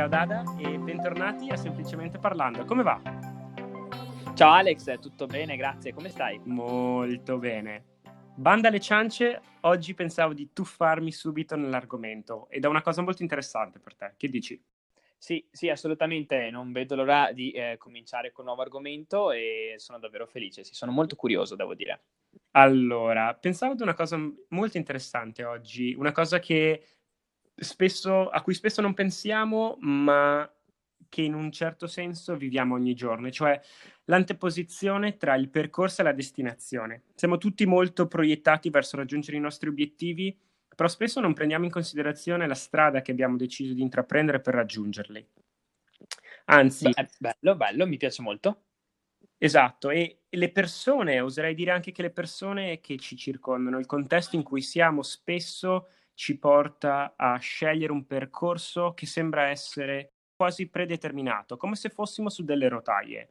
ciao Dada e bentornati a Semplicemente Parlando. Come va? Ciao Alex, tutto bene, grazie, come stai? Molto bene. Banda alle ciance, oggi pensavo di tuffarmi subito nell'argomento ed è una cosa molto interessante per te, che dici? Sì, sì, assolutamente, non vedo l'ora di eh, cominciare con un nuovo argomento e sono davvero felice, sì, sono molto curioso, devo dire. Allora, pensavo ad una cosa molto interessante oggi, una cosa che spesso, a cui spesso non pensiamo, ma che in un certo senso viviamo ogni giorno, cioè l'anteposizione tra il percorso e la destinazione. Siamo tutti molto proiettati verso raggiungere i nostri obiettivi, però spesso non prendiamo in considerazione la strada che abbiamo deciso di intraprendere per raggiungerli. Anzi, Beh, bello, bello, mi piace molto. Esatto, e le persone, oserei dire anche che le persone che ci circondano, il contesto in cui siamo spesso ci porta a scegliere un percorso che sembra essere quasi predeterminato, come se fossimo su delle rotaie.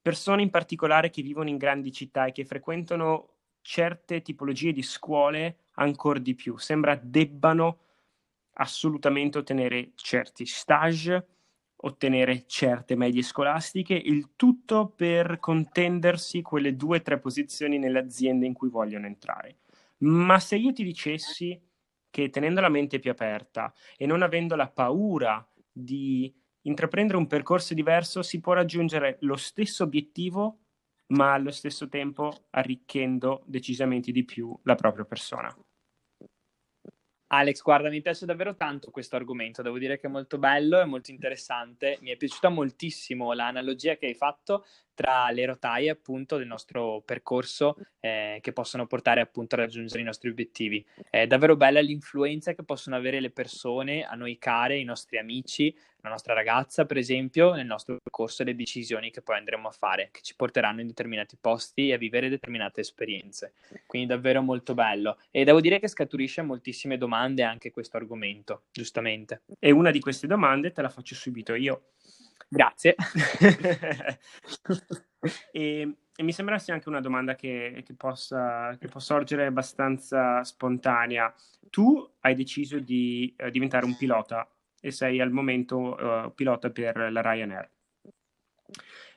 Persone in particolare che vivono in grandi città e che frequentano certe tipologie di scuole ancora di più, sembra debbano assolutamente ottenere certi stage, ottenere certe medie scolastiche, il tutto per contendersi quelle due o tre posizioni nelle aziende in cui vogliono entrare. Ma se io ti dicessi che tenendo la mente più aperta e non avendo la paura di intraprendere un percorso diverso si può raggiungere lo stesso obiettivo ma allo stesso tempo arricchendo decisamente di più la propria persona. Alex, guarda, mi piace davvero tanto questo argomento, devo dire che è molto bello e molto interessante. Mi è piaciuta moltissimo l'analogia che hai fatto tra le rotaie appunto del nostro percorso eh, che possono portare appunto a raggiungere i nostri obiettivi. È davvero bella l'influenza che possono avere le persone a noi care, i nostri amici, la nostra ragazza per esempio, nel nostro percorso e le decisioni che poi andremo a fare, che ci porteranno in determinati posti e a vivere determinate esperienze. Quindi davvero molto bello. E devo dire che scaturisce moltissime domande anche questo argomento, giustamente. E una di queste domande te la faccio subito io. Grazie. e, e, mi sembra sia anche una domanda che, che, possa, che, possa, sorgere abbastanza spontanea. Tu hai deciso di uh, diventare un pilota e sei al momento uh, pilota per la Ryanair.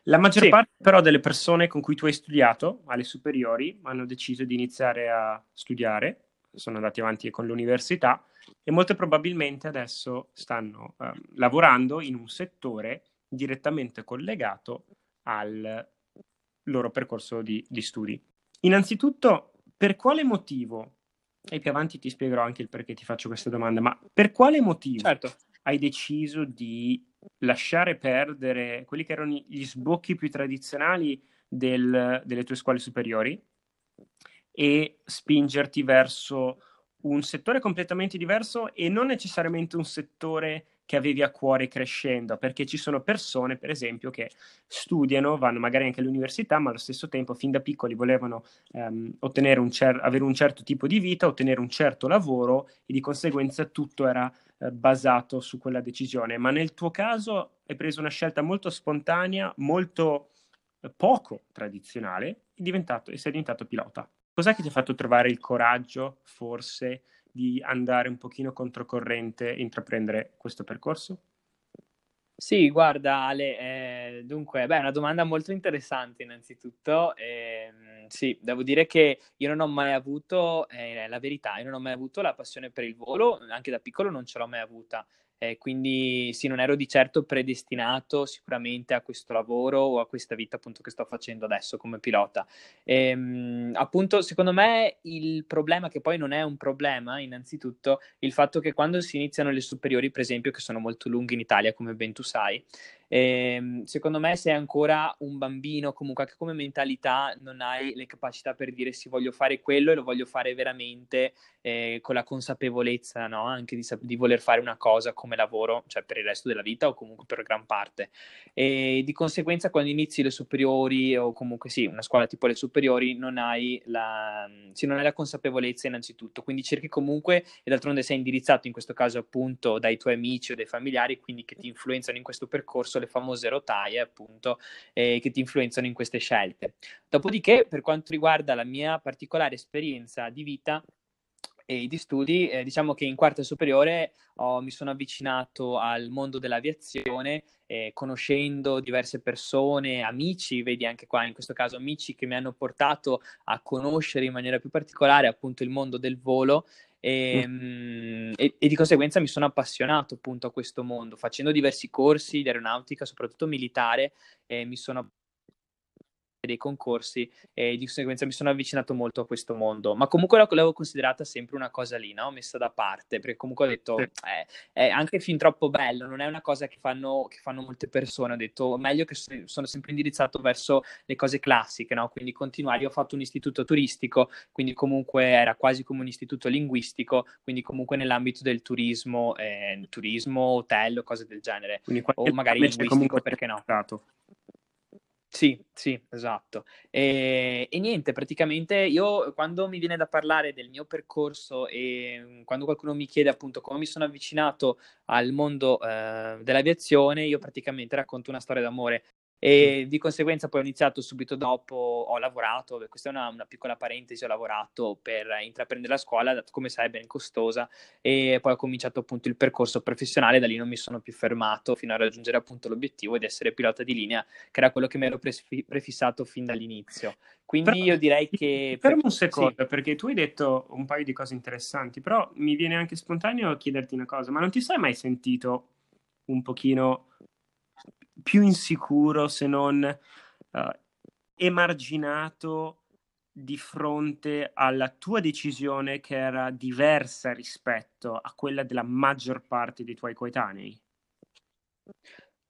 La maggior sì. parte però delle persone con cui tu hai studiato alle superiori hanno deciso di iniziare a studiare, sono andati avanti con l'università e molto probabilmente adesso stanno uh, lavorando in un settore direttamente collegato al loro percorso di, di studi. Innanzitutto, per quale motivo, e più avanti ti spiegherò anche il perché ti faccio questa domanda, ma per quale motivo certo. hai deciso di lasciare perdere quelli che erano gli sbocchi più tradizionali del, delle tue scuole superiori e spingerti verso un settore completamente diverso e non necessariamente un settore che avevi a cuore crescendo, perché ci sono persone, per esempio, che studiano, vanno magari anche all'università, ma allo stesso tempo fin da piccoli volevano ehm, un cer- avere un certo tipo di vita, ottenere un certo lavoro e di conseguenza tutto era eh, basato su quella decisione. Ma nel tuo caso hai preso una scelta molto spontanea, molto eh, poco tradizionale e, e sei diventato pilota. Cos'è che ti ha fatto trovare il coraggio, forse, di andare un pochino controcorrente e intraprendere questo percorso? Sì, guarda Ale, eh, dunque, beh, è una domanda molto interessante innanzitutto. Eh, sì, devo dire che io non ho mai avuto, eh, la verità, io non ho mai avuto la passione per il volo, anche da piccolo non ce l'ho mai avuta. Eh, quindi sì, non ero di certo predestinato sicuramente a questo lavoro o a questa vita appunto che sto facendo adesso come pilota. E, ehm, appunto, secondo me il problema, che poi non è un problema, innanzitutto, il fatto che quando si iniziano le superiori, per esempio, che sono molto lunghe in Italia, come ben tu sai, e, ehm, secondo me sei ancora un bambino, comunque anche come mentalità non hai le capacità per dire sì voglio fare quello e lo voglio fare veramente eh, con la consapevolezza no? anche di, di, voler fare una cosa come lavoro, cioè per il resto della vita o comunque per gran parte. E di conseguenza quando inizi le superiori o comunque sì, una scuola tipo le superiori non hai la, sì, non hai la consapevolezza innanzitutto, quindi cerchi comunque e d'altronde sei indirizzato in questo caso appunto dai tuoi amici o dai familiari, quindi che ti influenzano in questo percorso le famose rotaie, appunto, eh, che ti influenzano in queste scelte. Dopodiché, per quanto riguarda la mia particolare esperienza di vita, e di studi, eh, diciamo che in quarta superiore ho, mi sono avvicinato al mondo dell'aviazione, eh, conoscendo diverse persone, amici, vedi anche qua in questo caso amici che mi hanno portato a conoscere in maniera più particolare appunto il mondo del volo e, mm. e, e, di conseguenza mi sono appassionato appunto a questo mondo, facendo diversi corsi di aeronautica, soprattutto militare, e mi sono dei concorsi e di conseguenza mi sono avvicinato molto a questo mondo, ma comunque l'avevo considerata sempre una cosa lì, no? messa da parte, perché comunque ho detto eh, è anche fin troppo bello, non è una cosa che fanno, che fanno molte persone, ho detto meglio che sono sempre indirizzato verso le cose classiche, no? quindi continuare, io ho fatto un istituto turistico, quindi comunque era quasi come un istituto linguistico, quindi comunque nell'ambito del turismo, eh, turismo, hotel cose del genere, o magari linguistico, perché no? Stato. Sì, sì, esatto. E, e, niente, praticamente io quando mi viene da parlare del mio percorso e mm, quando qualcuno mi chiede appunto come mi sono avvicinato al mondo eh, dell'aviazione, io praticamente racconto una storia d'amore e di conseguenza poi ho iniziato subito dopo, ho lavorato, questa è una, una, piccola parentesi, ho lavorato per intraprendere la scuola, come sai è ben costosa, e poi ho cominciato appunto il percorso professionale, da lì non mi sono più fermato fino a raggiungere appunto l'obiettivo di essere pilota di linea, che era quello che mi ero prefissato fin dall'inizio. Quindi però, io direi che... Fermo un secondo, sì. perché tu hai detto un paio di cose interessanti, però mi viene anche spontaneo chiederti una cosa, ma non ti sei mai sentito un pochino più insicuro se non uh, emarginato di fronte alla tua decisione che era diversa rispetto a quella della maggior parte dei tuoi coetanei?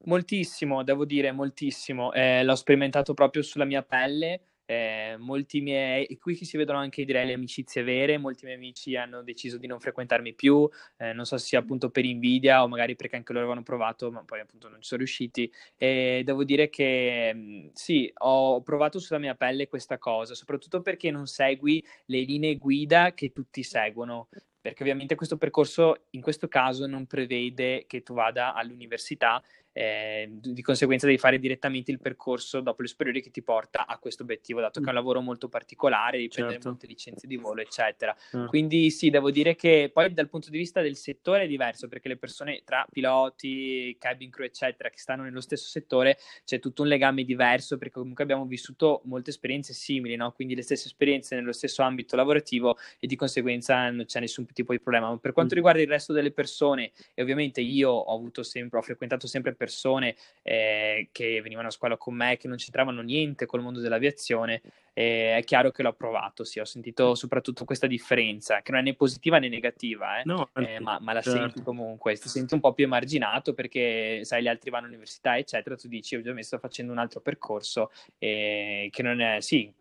Moltissimo, devo dire, moltissimo. Eh, l'ho sperimentato proprio sulla mia pelle eh, molti miei, e qui si vedono anche direi le amicizie vere, molti miei amici hanno deciso di non frequentarmi più, eh, non so se sia appunto per invidia o magari perché anche loro avevano provato, ma poi appunto non ci sono riusciti. E devo dire che mm, sì, ho provato sulla mia pelle questa cosa, soprattutto perché non segui le linee guida che tutti seguono perché ovviamente questo percorso in questo caso non prevede che tu vada all'università eh, di conseguenza devi fare direttamente il percorso dopo le superiori che ti porta a questo obiettivo, dato che è un mm. lavoro molto particolare, devi certo. prendere molte licenze di volo, eccetera. Certo. Quindi sì, devo dire che poi dal punto di vista del settore è diverso, perché le persone tra piloti, cabin crew, eccetera, che stanno nello stesso settore, c'è tutto un legame diverso, perché comunque abbiamo vissuto molte esperienze simili, no? quindi le stesse esperienze nello stesso ambito lavorativo e di conseguenza non c'è nessun tipo di problema. Ma per quanto mm. riguarda il resto delle persone, e ovviamente io ho avuto sempre, ho frequentato sempre persone persone eh, che venivano a scuola con me che non c'entravano niente col mondo dell'aviazione e è chiaro che l'ho provato, sì, ho sentito soprattutto questa differenza, che non è né positiva né negativa, eh? No, eh, ma, ma, la certo. senti comunque, ti senti un po' più emarginato perché sai gli altri vanno all'università eccetera, tu dici ovviamente sto facendo un altro percorso eh, che non è, sì,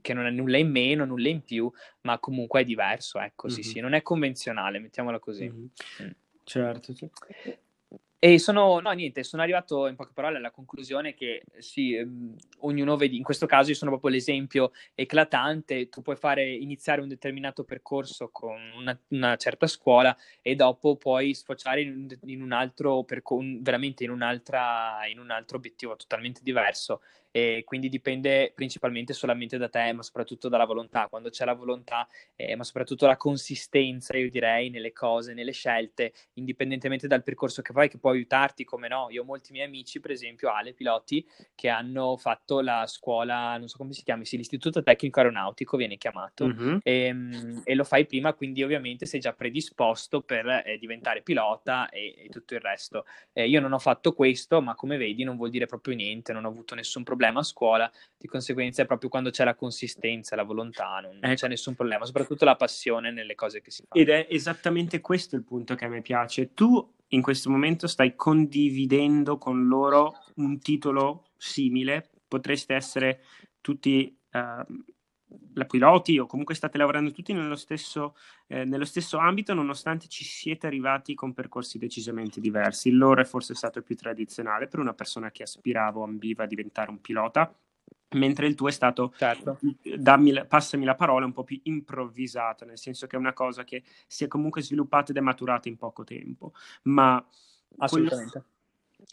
che non è nulla in meno, nulla in più, ma comunque è diverso, ecco, mm-hmm. sì, sì, non è convenzionale, mettiamola così. Mm-hmm. Mm. Certo, certo. E sono, no, niente, sono arrivato in poche parole alla conclusione che sì, ehm, ognuno vedi, in questo caso io sono proprio l'esempio eclatante, tu puoi fare, iniziare un determinato percorso con una, una certa scuola e dopo puoi sfociare in, in un altro, percorso, veramente in, in un altro obiettivo totalmente diverso e quindi dipende principalmente solamente da te, ma soprattutto dalla volontà. Quando c'è la volontà, eh, ma soprattutto la consistenza, io direi, nelle cose, nelle scelte, indipendentemente dal percorso che fai, che può aiutarti, come no. Io ho molti miei amici, per esempio, Ale, piloti, che hanno fatto la scuola, non so come si chiama, sì, l'istituto tecnico aeronautico viene chiamato, mm-hmm. e, e, lo fai prima, quindi ovviamente sei già predisposto per eh, diventare pilota e, e, tutto il resto. Eh, io non ho fatto questo, ma come vedi non vuol dire proprio niente, non ho avuto nessun problema problema a scuola, di conseguenza è proprio quando c'è la consistenza, la volontà, non, ecco. c'è nessun problema, soprattutto la passione nelle cose che si fanno. Ed è esattamente questo il punto che a me piace. Tu in questo momento stai condividendo con loro un titolo simile, potreste essere tutti... Uh, la piloti o comunque state lavorando tutti nello stesso, eh, nello stesso, ambito nonostante ci siete arrivati con percorsi decisamente diversi. Il loro è forse stato più tradizionale per una persona che aspirava o ambiva a diventare un pilota, mentre il tuo è stato, certo. dammi, passami la parola, un po' più improvvisato, nel senso che è una cosa che si è comunque sviluppata ed è maturata in poco tempo. Ma Assolutamente. Quello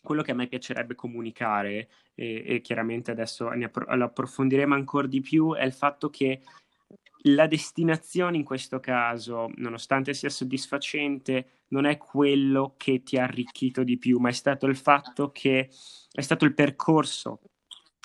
quello che a me piacerebbe comunicare, e, e chiaramente adesso ne appro- lo approfondiremo ancora di più, è il fatto che la destinazione in questo caso, nonostante sia soddisfacente, non è quello che ti ha arricchito di più, ma è stato il fatto che è stato il percorso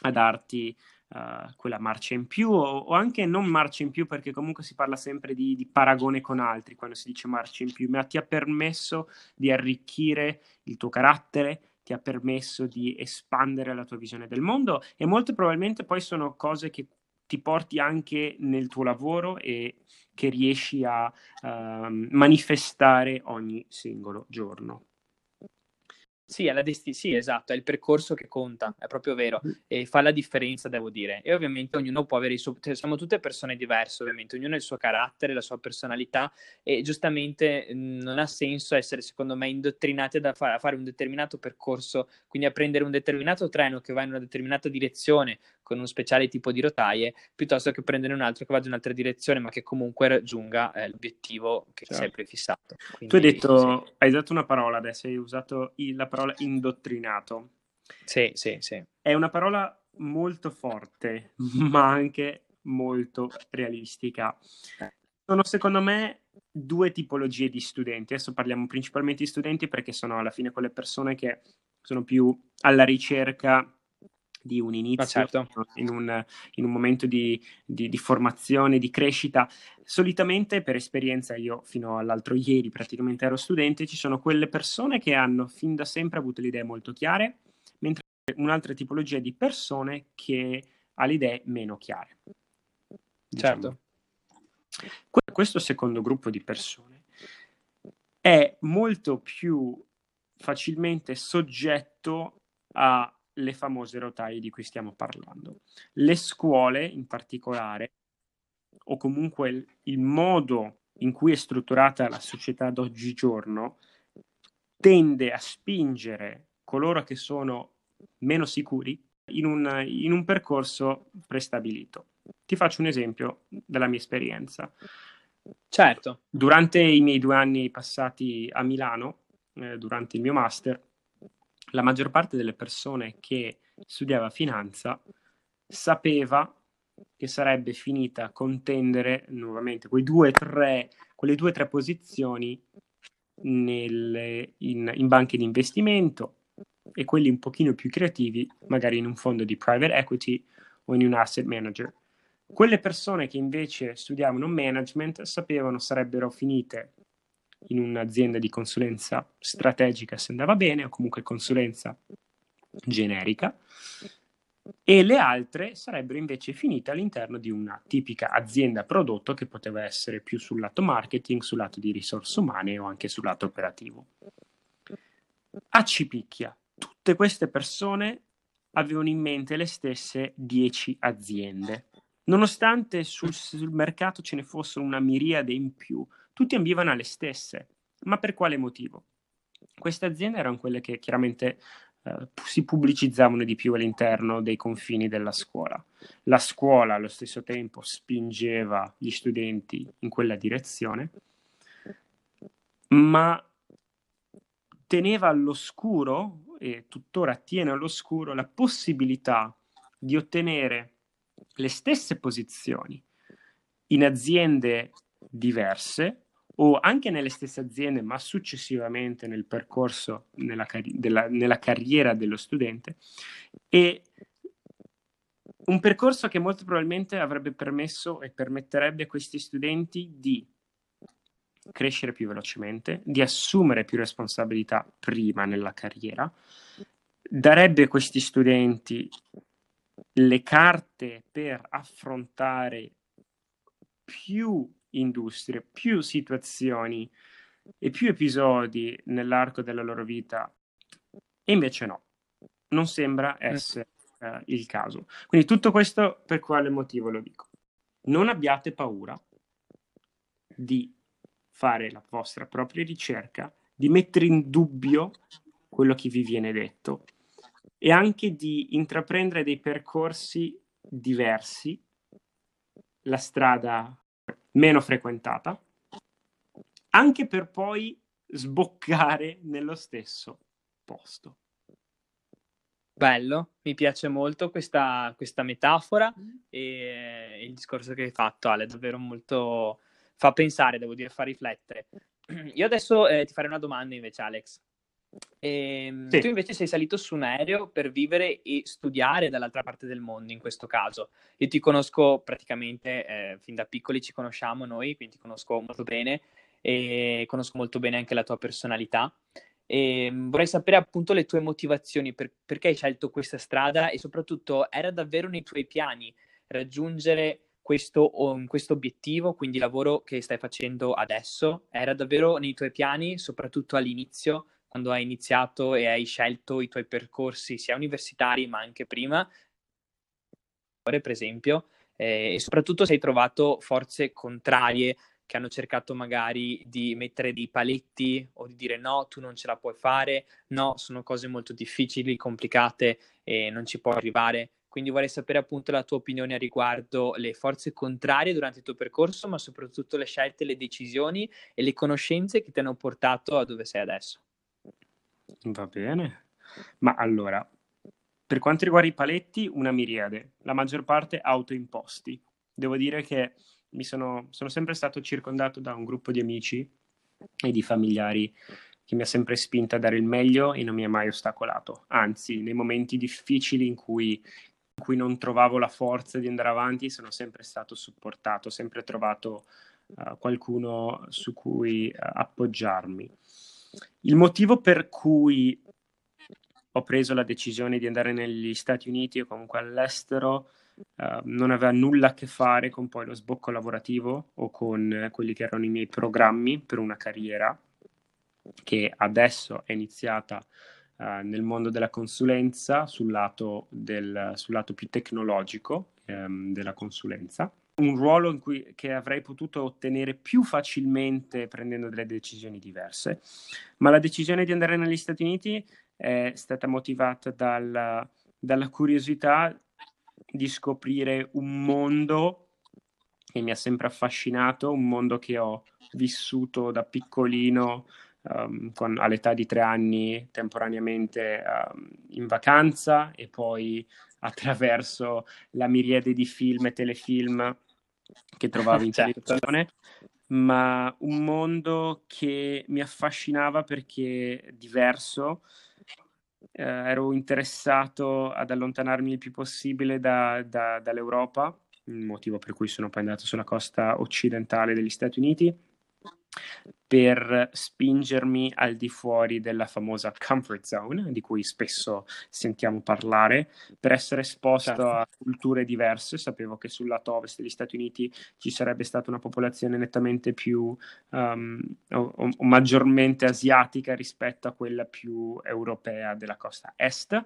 a darti uh, quella marcia in più o, o, anche non marcia in più perché comunque si parla sempre di, di, paragone con altri quando si dice marcia in più, ma ti ha permesso di arricchire il tuo carattere, ti ha permesso di espandere la tua visione del mondo e molto probabilmente poi sono cose che ti porti anche nel tuo lavoro e che riesci a uh, manifestare ogni singolo giorno. Sì, è desti- sì, esatto, è il percorso che conta, è proprio vero, e fa la differenza, devo dire. E ovviamente ognuno può avere il suo... Cioè, siamo tutte persone diverse, ovviamente, ognuno ha il suo carattere, la sua personalità, e giustamente mh, non ha senso essere, secondo me, indottrinati a fare un determinato percorso, quindi a prendere un determinato treno che va in una determinata direzione, con un speciale tipo di rotaie, piuttosto che prendere un altro che va in un'altra direzione, ma che comunque raggiunga eh, l'obiettivo che certo. sei prefissato. Quindi, tu hai detto, sì. hai dato una parola adesso, hai usato la parola indottrinato. Sì, sì, sì. È una parola molto forte, ma anche molto realistica. Sono secondo me due tipologie di studenti. Adesso parliamo principalmente di studenti perché sono alla fine quelle persone che sono più alla ricerca di un inizio, certo. in, un, in, un, momento di, di, di, formazione, di crescita. Solitamente, per esperienza, io fino all'altro ieri praticamente ero studente, ci sono quelle persone che hanno fin da sempre avuto le idee molto chiare, mentre un'altra tipologia di persone che ha le idee meno chiare. Diciamo. Certo. Questo secondo gruppo di persone è molto più facilmente soggetto a le famose rotaie di cui stiamo parlando. Le scuole in particolare, o comunque il, modo in cui è strutturata la società d'oggigiorno, tende a spingere coloro che sono meno sicuri in un, in un percorso prestabilito. Ti faccio un esempio della mia esperienza. Certo. Durante i miei due anni passati a Milano, eh, durante il mio master, la maggior parte delle persone che studiava finanza sapeva che sarebbe finita a contendere nuovamente due, tre, quelle due o tre posizioni nelle, in, in banche di investimento e quelli un pochino più creativi magari in un fondo di private equity o in un asset manager. Quelle persone che invece studiavano management sapevano sarebbero finite in un'azienda di consulenza strategica se andava bene o comunque consulenza generica e le altre sarebbero invece finite all'interno di una tipica azienda prodotto che poteva essere più sul lato marketing, sul lato di risorse umane o anche sul lato operativo. A Cipicchia, tutte queste persone avevano in mente le stesse 10 aziende. Nonostante sul, sul mercato ce ne fosse una miriade in più, tutti ambivano alle stesse. Ma per quale motivo? Queste aziende erano quelle che chiaramente eh, si pubblicizzavano di più all'interno dei confini della scuola. La scuola allo stesso tempo spingeva gli studenti in quella direzione, ma teneva all'oscuro, e tuttora tiene all'oscuro, la possibilità di ottenere le stesse posizioni in aziende diverse o anche nelle stesse aziende, ma successivamente nel percorso, nella, car- della, nella carriera dello studente. E un percorso che molto probabilmente avrebbe permesso e permetterebbe a questi studenti di crescere più velocemente, di assumere più responsabilità prima nella carriera, darebbe a questi studenti le carte per affrontare più industrie, più situazioni e più episodi nell'arco della loro vita. E invece no, non sembra mm. essere uh, il caso. Quindi tutto questo per quale motivo lo dico? Non abbiate paura di fare la vostra propria ricerca, di mettere in dubbio quello che vi viene detto e anche di intraprendere dei percorsi diversi, la strada meno frequentata, anche per poi sboccare nello stesso posto. Bello, mi piace molto questa, questa metafora e il discorso che hai fatto, Ale, davvero molto... fa pensare, devo dire, fa riflettere. Io adesso eh, ti farei una domanda invece, Alex. E, ehm, sì. Tu invece sei salito su un aereo per vivere e studiare dall'altra parte del mondo, in questo caso. Io ti conosco praticamente, eh, fin da piccoli ci conosciamo noi, quindi ti conosco molto bene e conosco molto bene anche la tua personalità. E ehm, vorrei sapere appunto le tue motivazioni, per, perché hai scelto questa strada e soprattutto era davvero nei tuoi piani raggiungere questo, questo obiettivo, quindi il lavoro che stai facendo adesso, era davvero nei tuoi piani, soprattutto all'inizio, quando hai iniziato e hai scelto i tuoi percorsi sia universitari ma anche prima, per esempio, eh, e soprattutto se hai trovato forze contrarie che hanno cercato magari di mettere dei paletti o di dire no, tu non ce la puoi fare, no, sono cose molto difficili, complicate e non ci puoi arrivare. Quindi vorrei sapere appunto la tua opinione a riguardo le forze contrarie durante il tuo percorso, ma soprattutto le scelte, le decisioni e le conoscenze che ti hanno portato a dove sei adesso. Va bene. Ma allora, per quanto riguarda i paletti, una miriade, la maggior parte autoimposti. Devo dire che mi sono, sono sempre stato circondato da un gruppo di amici e di familiari che mi ha sempre spinto a dare il meglio e non mi ha mai ostacolato. Anzi, nei momenti difficili in cui, in cui non trovavo la forza di andare avanti, sono sempre stato supportato, sempre trovato uh, qualcuno su cui uh, appoggiarmi. Il motivo per cui ho preso la decisione di andare negli Stati Uniti o comunque all'estero uh, non aveva nulla a che fare con poi lo sbocco lavorativo o con eh, quelli che erano i miei programmi per una carriera che adesso è iniziata uh, nel mondo della consulenza sul lato, del, sul lato più tecnologico um, della consulenza un ruolo in cui, che avrei potuto ottenere più facilmente prendendo delle decisioni diverse, ma la decisione di andare negli Stati Uniti è stata motivata dalla, dalla curiosità di scoprire un mondo che mi ha sempre affascinato, un mondo che ho vissuto da piccolino um, con, all'età di tre anni temporaneamente um, in vacanza e poi attraverso la miriade di film e telefilm che trovavo in certo. televisione, ma un mondo che mi affascinava perché diverso, eh, ero interessato ad allontanarmi il più possibile da, da, dall'Europa, il motivo per cui sono poi andato sulla costa occidentale degli Stati Uniti per spingermi al di fuori della famosa comfort zone, di cui spesso sentiamo parlare, per essere esposto certo. a culture diverse. Sapevo che sul lato ovest degli Stati Uniti ci sarebbe stata una popolazione nettamente più um, o, o maggiormente asiatica rispetto a quella più europea della costa est.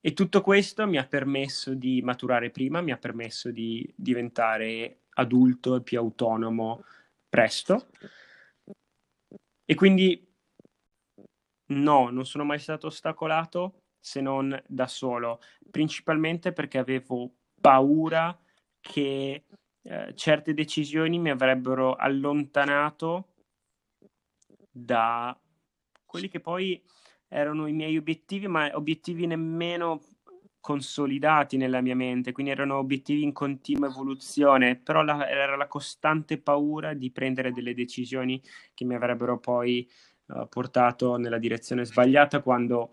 E tutto questo mi ha permesso di maturare prima, mi ha permesso di diventare adulto e più autonomo presto. E quindi no, non sono mai stato ostacolato se non da solo, principalmente perché avevo paura che eh, certe decisioni mi avrebbero allontanato da quelli che poi erano i miei obiettivi, ma obiettivi nemmeno consolidati nella mia mente, quindi erano obiettivi in continua evoluzione, però la, era la costante paura di prendere delle decisioni che mi avrebbero poi uh, portato nella direzione sbagliata quando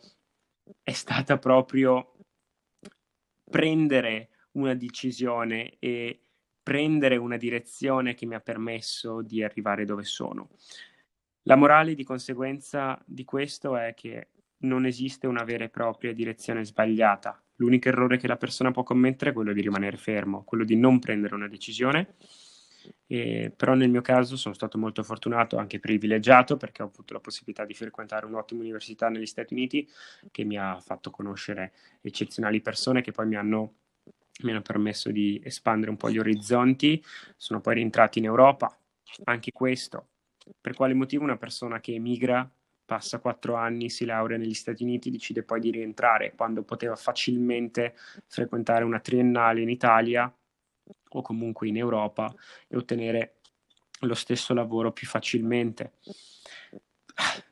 è stata proprio prendere una decisione e prendere una direzione che mi ha permesso di arrivare dove sono. La morale di conseguenza di questo è che non esiste una vera e propria direzione sbagliata, L'unico errore che la persona può commettere è quello di rimanere fermo, quello di non prendere una decisione. E, però nel mio caso sono stato molto fortunato, anche privilegiato, perché ho avuto la possibilità di frequentare un'ottima università negli Stati Uniti che mi ha fatto conoscere eccezionali persone che poi mi hanno, mi hanno permesso di espandere un po' gli orizzonti. Sono poi rientrati in Europa. Anche questo, per quale motivo una persona che emigra passa quattro anni, si laurea negli Stati Uniti, decide poi di rientrare quando poteva facilmente frequentare una triennale in Italia o comunque in Europa e ottenere lo stesso lavoro più facilmente.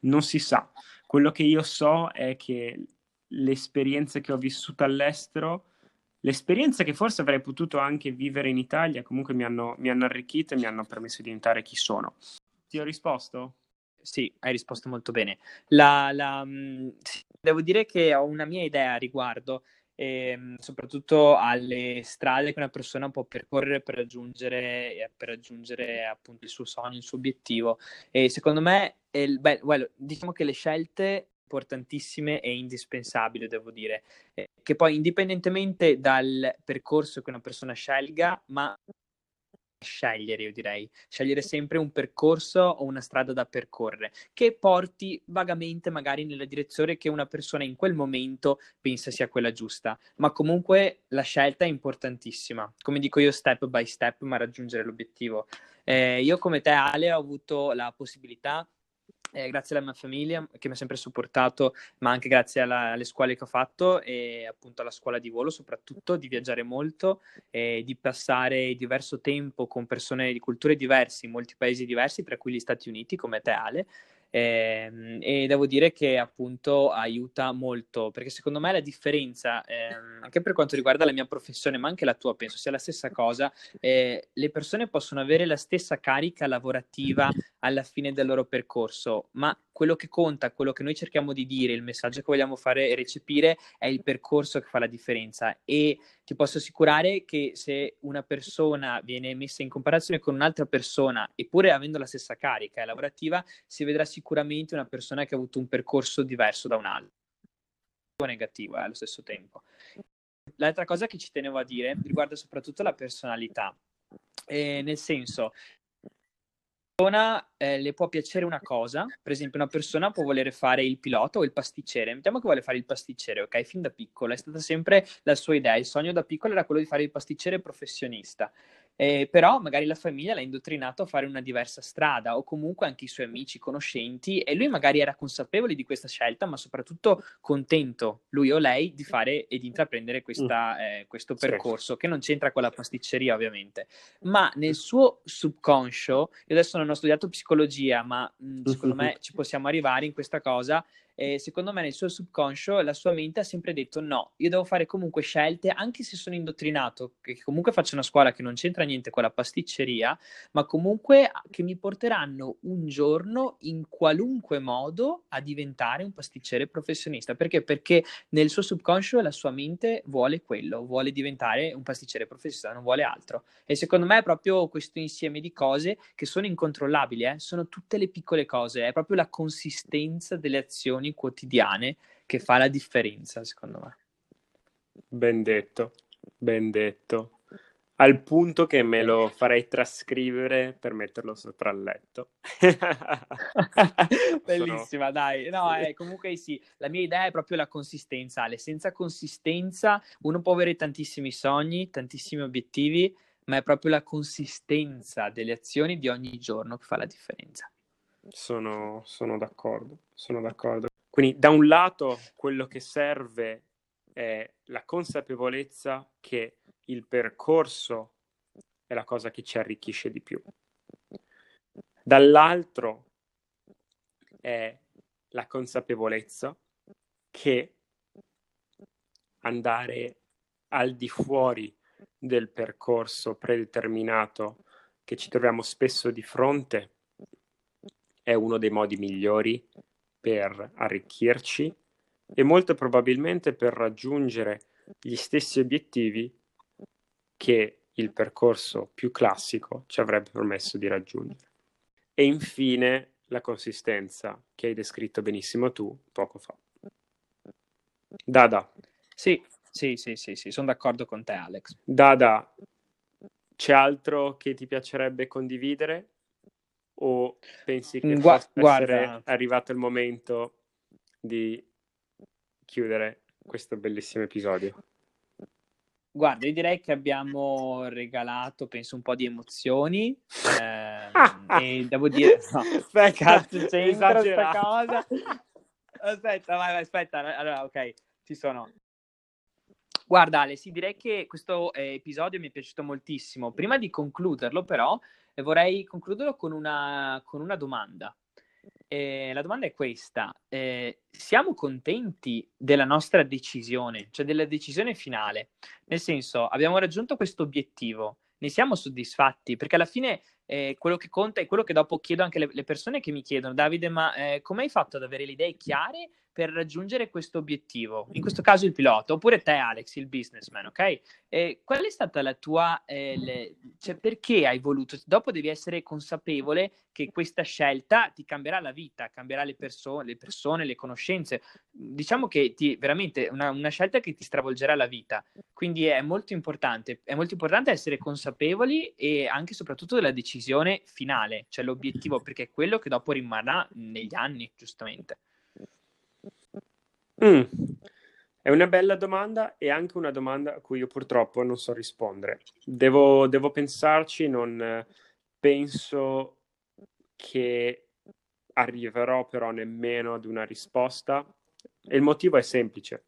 Non si sa. Quello che io so è che le esperienze che ho vissuto all'estero, le esperienze che forse avrei potuto anche vivere in Italia, comunque mi hanno, mi hanno arricchito e mi hanno permesso di diventare chi sono. Ti ho risposto? Sì, hai risposto molto bene. La, la, devo dire che ho una mia idea a riguardo, ehm, soprattutto alle strade che una persona può percorrere per raggiungere, eh, per raggiungere appunto il suo sogno, il suo obiettivo. E secondo me, il, beh, well, diciamo che le scelte importantissime e indispensabili, devo dire, eh, che poi indipendentemente dal percorso che una persona scelga, ma scegliere, io direi, scegliere sempre un percorso o una strada da percorrere che porti vagamente magari nella direzione che una persona in quel momento pensa sia quella giusta, ma comunque la scelta è importantissima, come dico io step by step, ma raggiungere l'obiettivo. Eh, io come te Ale ho avuto la possibilità eh, grazie alla mia famiglia che mi ha sempre supportato, ma anche grazie alla, alle scuole che ho fatto e appunto alla scuola di volo soprattutto, di viaggiare molto e di passare diverso tempo con persone di culture diverse in molti paesi diversi, tra cui gli Stati Uniti come te Ale, eh, e devo dire che appunto aiuta molto perché secondo me la differenza eh, anche per quanto riguarda la mia professione ma anche la tua penso sia la stessa cosa eh, le persone possono avere la stessa carica lavorativa alla fine del loro percorso ma quello che conta, quello che noi cerchiamo di dire, il messaggio che vogliamo fare recepire è il percorso che fa la differenza e ti posso assicurare che se una persona viene messa in comparazione con un'altra persona, eppure avendo la stessa carica lavorativa, si vedrà sicuramente una persona che ha avuto un percorso diverso da un'altra. Negativo eh, allo stesso tempo. L'altra cosa che ci tenevo a dire riguarda soprattutto la personalità. Eh, nel senso, persona eh, le può piacere una cosa, per esempio una persona può volere fare il pilota o il pasticcere, mettiamo che vuole fare il pasticcere, ok? Fin da piccola è stata sempre la sua idea, il sogno da piccola era quello di fare il pasticcere professionista. Eh, però magari la famiglia l'ha indottrinato a fare una diversa strada o comunque anche i suoi amici, conoscenti e lui magari era consapevole di questa scelta ma soprattutto contento, lui o lei, di fare e di intraprendere questa, mm. eh, questo percorso sì. che non c'entra con la pasticceria ovviamente, ma nel suo subconscio, io adesso non ho studiato psicologia ma mh, mm, secondo me ci possiamo arrivare in questa cosa, eh, secondo me nel suo subconscio la sua mente ha sempre detto no, io devo fare comunque scelte, anche se sono indottrinato, che comunque faccio una scuola che non c'entra niente con la pasticceria, ma comunque che mi porteranno un giorno in qualunque modo a diventare un pasticcere professionista. Perché? Perché nel suo subconscio la sua mente vuole quello, vuole diventare un pasticcere professionista, non vuole altro. E secondo me è proprio questo insieme di cose che sono incontrollabili, eh? sono tutte le piccole cose, è proprio la consistenza delle azioni azioni quotidiane che fa la differenza, secondo me. Ben detto, ben detto. Al punto che me lo farei trascrivere per metterlo sopra il letto. Bellissima, Sono... dai. No, eh, comunque sì, la mia idea è proprio la consistenza. Ale. Senza consistenza uno può avere tantissimi sogni, tantissimi obiettivi, ma è proprio la consistenza delle azioni di ogni giorno che fa la differenza. Sono, sono d'accordo, sono d'accordo. Quindi da un lato quello che serve è la consapevolezza che il percorso è la cosa che ci arricchisce di più. Dall'altro è la consapevolezza che andare al di fuori del percorso predeterminato che ci troviamo spesso di fronte è uno dei modi migliori per arricchirci e molto probabilmente per raggiungere gli stessi obiettivi che il percorso più classico ci avrebbe permesso di raggiungere. E infine la consistenza che hai descritto benissimo tu poco fa. Dada. Sì, sì, sì, sì, sì, sono d'accordo con te Alex. Dada, c'è altro che ti piacerebbe condividere? O pensi che Gua- possa guarda... essere arrivato il momento di chiudere questo bellissimo episodio? Guarda, io direi che abbiamo regalato, penso, un po' di emozioni. Eh, e devo dire, no, aspetta, cazzo c'entra questa cosa. Aspetta, vai, vai, aspetta. Allora, ok, ci sono. Guarda, Ale, sì, direi che questo eh, episodio mi è piaciuto moltissimo. Prima di concluderlo, però, e vorrei concluderlo con una, con una domanda. eh, la domanda è questa. Eh, siamo contenti della nostra decisione, cioè della decisione finale? Nel senso, abbiamo raggiunto questo obiettivo, ne siamo soddisfatti? Perché alla fine eh, quello che conta è quello che dopo chiedo anche le, le persone che mi chiedono, Davide, ma eh, come hai fatto ad avere le idee chiare per raggiungere questo obiettivo? In questo caso il pilota, oppure te Alex, il businessman, ok? Eh, qual è stata la tua, eh, le... cioè perché hai voluto? Dopo devi essere consapevole che questa scelta ti cambierà la vita, cambierà le, perso- le persone, le conoscenze. Diciamo che ti, veramente una, una scelta che ti stravolgerà la vita. Quindi è molto importante, è molto importante essere consapevoli e anche e soprattutto della decisione finale, cioè l'obiettivo, perché è quello che dopo rimarrà negli anni, giustamente. Mm. È una bella domanda e anche una domanda a cui io purtroppo non so rispondere. Devo, devo pensarci, non penso che arriverò però nemmeno ad una risposta e il motivo è semplice.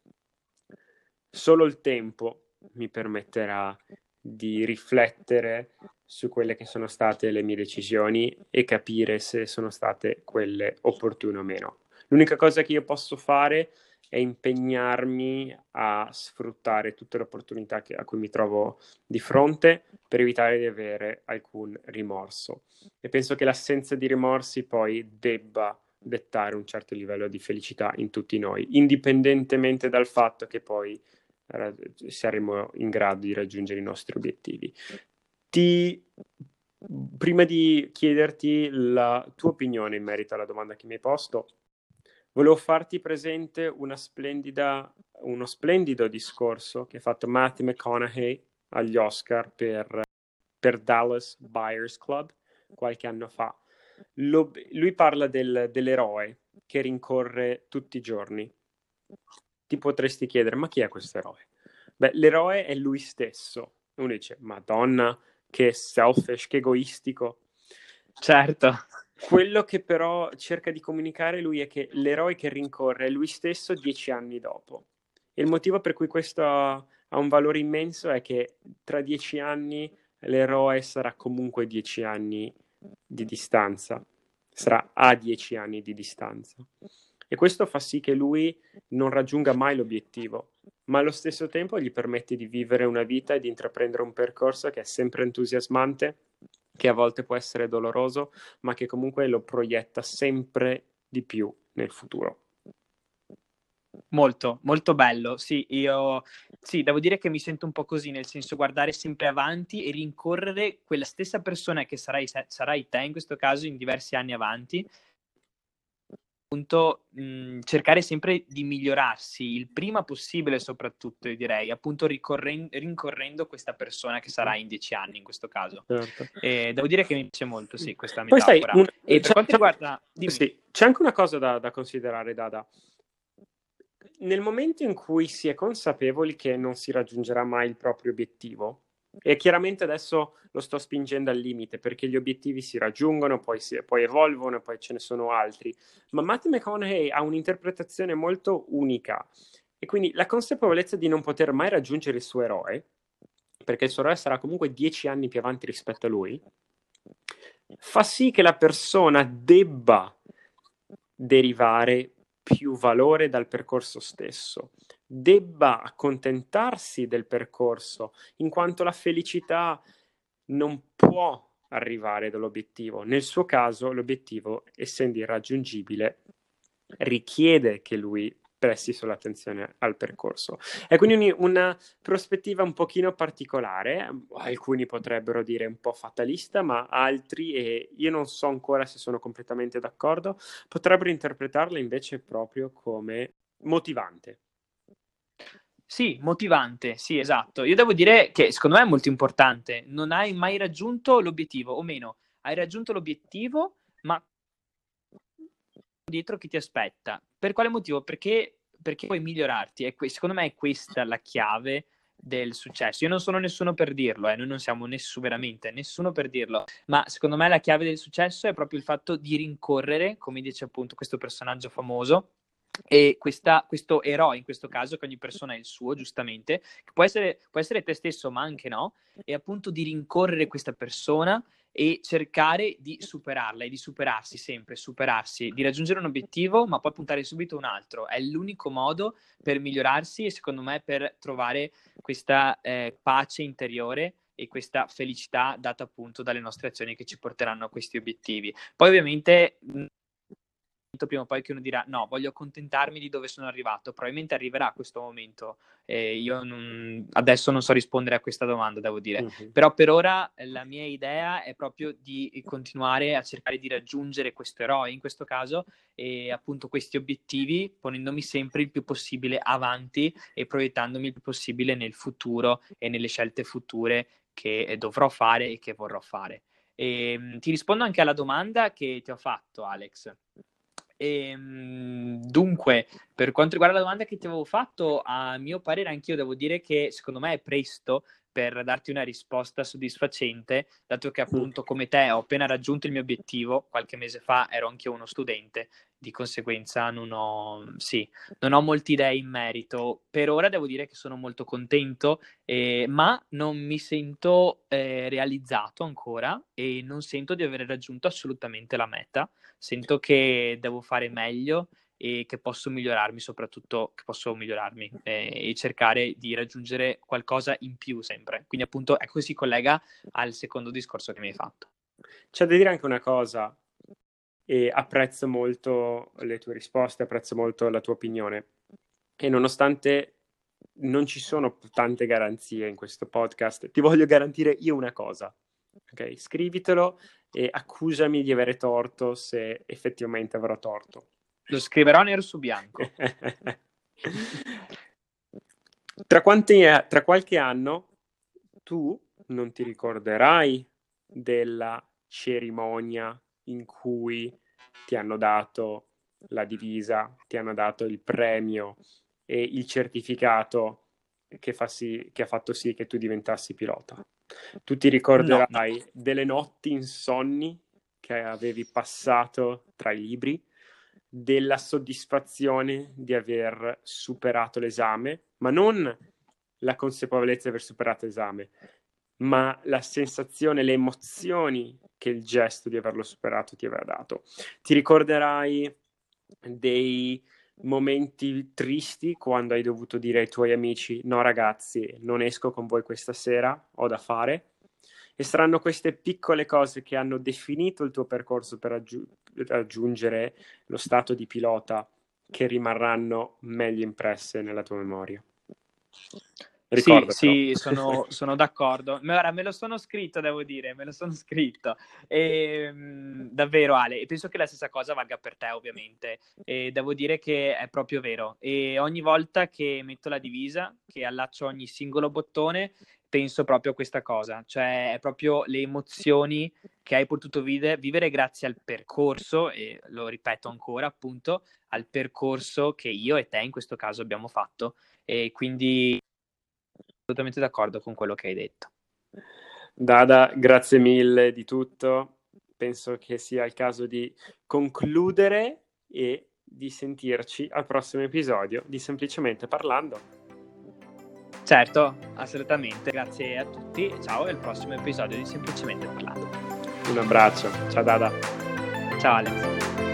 Solo il tempo mi permetterà di riflettere su quelle che sono state le mie decisioni e capire se sono state quelle opportune o meno. L'unica cosa che io posso fare è impegnarmi a sfruttare tutte le opportunità che, a cui mi trovo di fronte per evitare di avere alcun rimorso. E penso che l'assenza di rimorsi poi debba dettare un certo livello di felicità in tutti noi, indipendentemente dal fatto che poi saremo in grado di raggiungere i nostri obiettivi. Ti prima di chiederti la tua opinione in merito alla domanda che mi hai posto, Volevo farti presente uno splendido discorso che ha fatto Matthew McConaughey agli Oscar per, per Dallas Buyers Club qualche anno fa. Lo, lui parla del, dell'eroe che rincorre tutti i giorni. Ti potresti chiedere, ma chi è questo eroe? Beh, l'eroe è lui stesso. Uno dice, Madonna, che selfish, che egoistico. Certo. Quello che però cerca di comunicare lui è che l'eroe che rincorre è lui stesso dieci anni dopo. E il motivo per cui questo ha un valore immenso è che tra dieci anni l'eroe sarà comunque dieci anni di distanza, sarà a dieci anni di distanza. E questo fa sì che lui non raggiunga mai l'obiettivo, ma allo stesso tempo gli permette di vivere una vita e di intraprendere un percorso che è sempre entusiasmante che a volte può essere doloroso, ma che comunque lo proietta sempre di più nel futuro. Molto, molto bello. Sì, io sì, devo dire che mi sento un po' così, nel senso guardare sempre avanti e rincorrere quella stessa persona che sarai, sarai te in questo caso in diversi anni avanti appunto mh, cercare sempre di migliorarsi il prima possibile, soprattutto, io direi, appunto ricorren- rincorrendo questa persona che sarà in dieci anni in questo caso. Certo. E devo dire che mi piace molto, sì, questa metafora. Un... e per quanto riguarda... Sì, c'è anche una cosa da, da considerare, Dada. Nel momento in cui si è consapevoli che non si raggiungerà mai il proprio obiettivo, e chiaramente adesso lo sto spingendo al limite perché gli obiettivi si raggiungono, poi, si, poi evolvono, poi ce ne sono altri. Ma Matthew McConaughey ha un'interpretazione molto unica e quindi la consapevolezza di non poter mai raggiungere il suo eroe, perché il suo eroe sarà comunque dieci anni più avanti rispetto a lui, fa sì che la persona debba derivare più valore dal percorso stesso debba accontentarsi del percorso, in quanto la felicità non può arrivare dall'obiettivo. Nel suo caso, l'obiettivo, essendo irraggiungibile, richiede che lui presti solo attenzione al percorso. È quindi una prospettiva un pochino particolare, alcuni potrebbero dire un po' fatalista, ma altri, e io non so ancora se sono completamente d'accordo, potrebbero interpretarla invece proprio come motivante. Sì, motivante, sì, esatto. Io devo dire che secondo me è molto importante. Non hai mai raggiunto l'obiettivo, o meno, hai raggiunto l'obiettivo, ma dietro chi ti aspetta. Per quale motivo? Perché, perché puoi migliorarti. E secondo me è questa la chiave del successo. Io non sono nessuno per dirlo, eh, noi non siamo nessuno veramente, nessuno per dirlo, ma secondo me la chiave del successo è proprio il fatto di rincorrere, come dice appunto questo personaggio famoso, e questa, questo eroe, in questo caso, che ogni persona ha il suo, giustamente, può essere, può essere te stesso, ma anche no, e appunto di rincorrere questa persona e cercare di superarla e di superarsi sempre, superarsi, di raggiungere un obiettivo ma poi puntare subito un altro. È l'unico modo per migliorarsi e secondo me per trovare questa eh, pace interiore e questa felicità data appunto dalle nostre azioni che ci porteranno a questi obiettivi. Poi ovviamente prima o poi che uno dirà no, voglio accontentarmi di dove sono arrivato, probabilmente arriverà questo momento. Eh, io non, adesso non so rispondere a questa domanda, devo dire, uh-huh. però per ora la mia idea è proprio di continuare a cercare di raggiungere questo eroe, in questo caso, e appunto questi obiettivi, ponendomi sempre il più possibile avanti e proiettandomi il più possibile nel futuro e nelle scelte future che dovrò fare e che vorrò fare. E, ehm, ti rispondo anche alla domanda che ti ho fatto, Alex. E, ehm, dunque, per quanto riguarda la domanda che ti avevo fatto, a mio parere anch'io devo dire che secondo me è presto per darti una risposta soddisfacente, dato che appunto come te ho appena raggiunto il mio obiettivo, qualche mese fa ero anche uno studente, di conseguenza non ho, sì, non ho molte idee in merito. Per ora devo dire che sono molto contento, eh, ma non mi sento eh, realizzato ancora e non sento di aver raggiunto assolutamente la meta. Sento che devo fare meglio e che posso migliorarmi, soprattutto che posso migliorarmi eh, e cercare di raggiungere qualcosa in più sempre. Quindi appunto ecco si collega al secondo discorso che mi hai fatto. C'è da dire anche una cosa, e apprezzo molto le tue risposte, apprezzo molto la tua opinione. E nonostante non ci sono tante garanzie in questo podcast, ti voglio garantire io una cosa. Ok, scrivitelo e accusami di avere torto se effettivamente avrò torto. Lo scriverò nero su bianco. tra, quanti, tra qualche anno tu non ti ricorderai della cerimonia in cui ti hanno dato la divisa, ti hanno dato il premio e il certificato che, fa sì, che ha fatto sì che tu diventassi pilota. Tu ti ricorderai no. delle notti insonni che avevi passato tra i libri, della soddisfazione di aver superato l'esame, ma non la consapevolezza di aver superato l'esame, ma la sensazione, le emozioni che il gesto di averlo superato ti aveva dato. Ti ricorderai dei momenti tristi quando hai dovuto dire ai tuoi amici no ragazzi, non esco con voi questa sera, ho da fare. E saranno queste piccole cose che hanno definito il tuo percorso per raggiu- raggiungere lo stato di pilota che rimarranno meglio impresse nella tua memoria. Sì, sì sono, sono, d'accordo. Ora me lo sono scritto, devo dire, me lo sono scritto. E, ehm, davvero, Ale, e penso che la stessa cosa valga per te, ovviamente. E devo dire che è proprio vero. E ogni volta che metto la divisa, che allaccio ogni singolo bottone, penso proprio a questa cosa, cioè è proprio le emozioni che hai potuto vivere, vivere grazie al percorso, e lo ripeto ancora, appunto, al percorso che io e te in questo caso abbiamo fatto. E quindi assolutamente d'accordo con quello che hai detto. Dada, grazie mille di tutto. Penso che sia il caso di concludere e di sentirci al prossimo episodio di Semplicemente Parlando. Certo, assolutamente. Grazie a tutti. Ciao e al prossimo episodio di Semplicemente Parlando. Un abbraccio. Ciao Dada. Ciao Alex.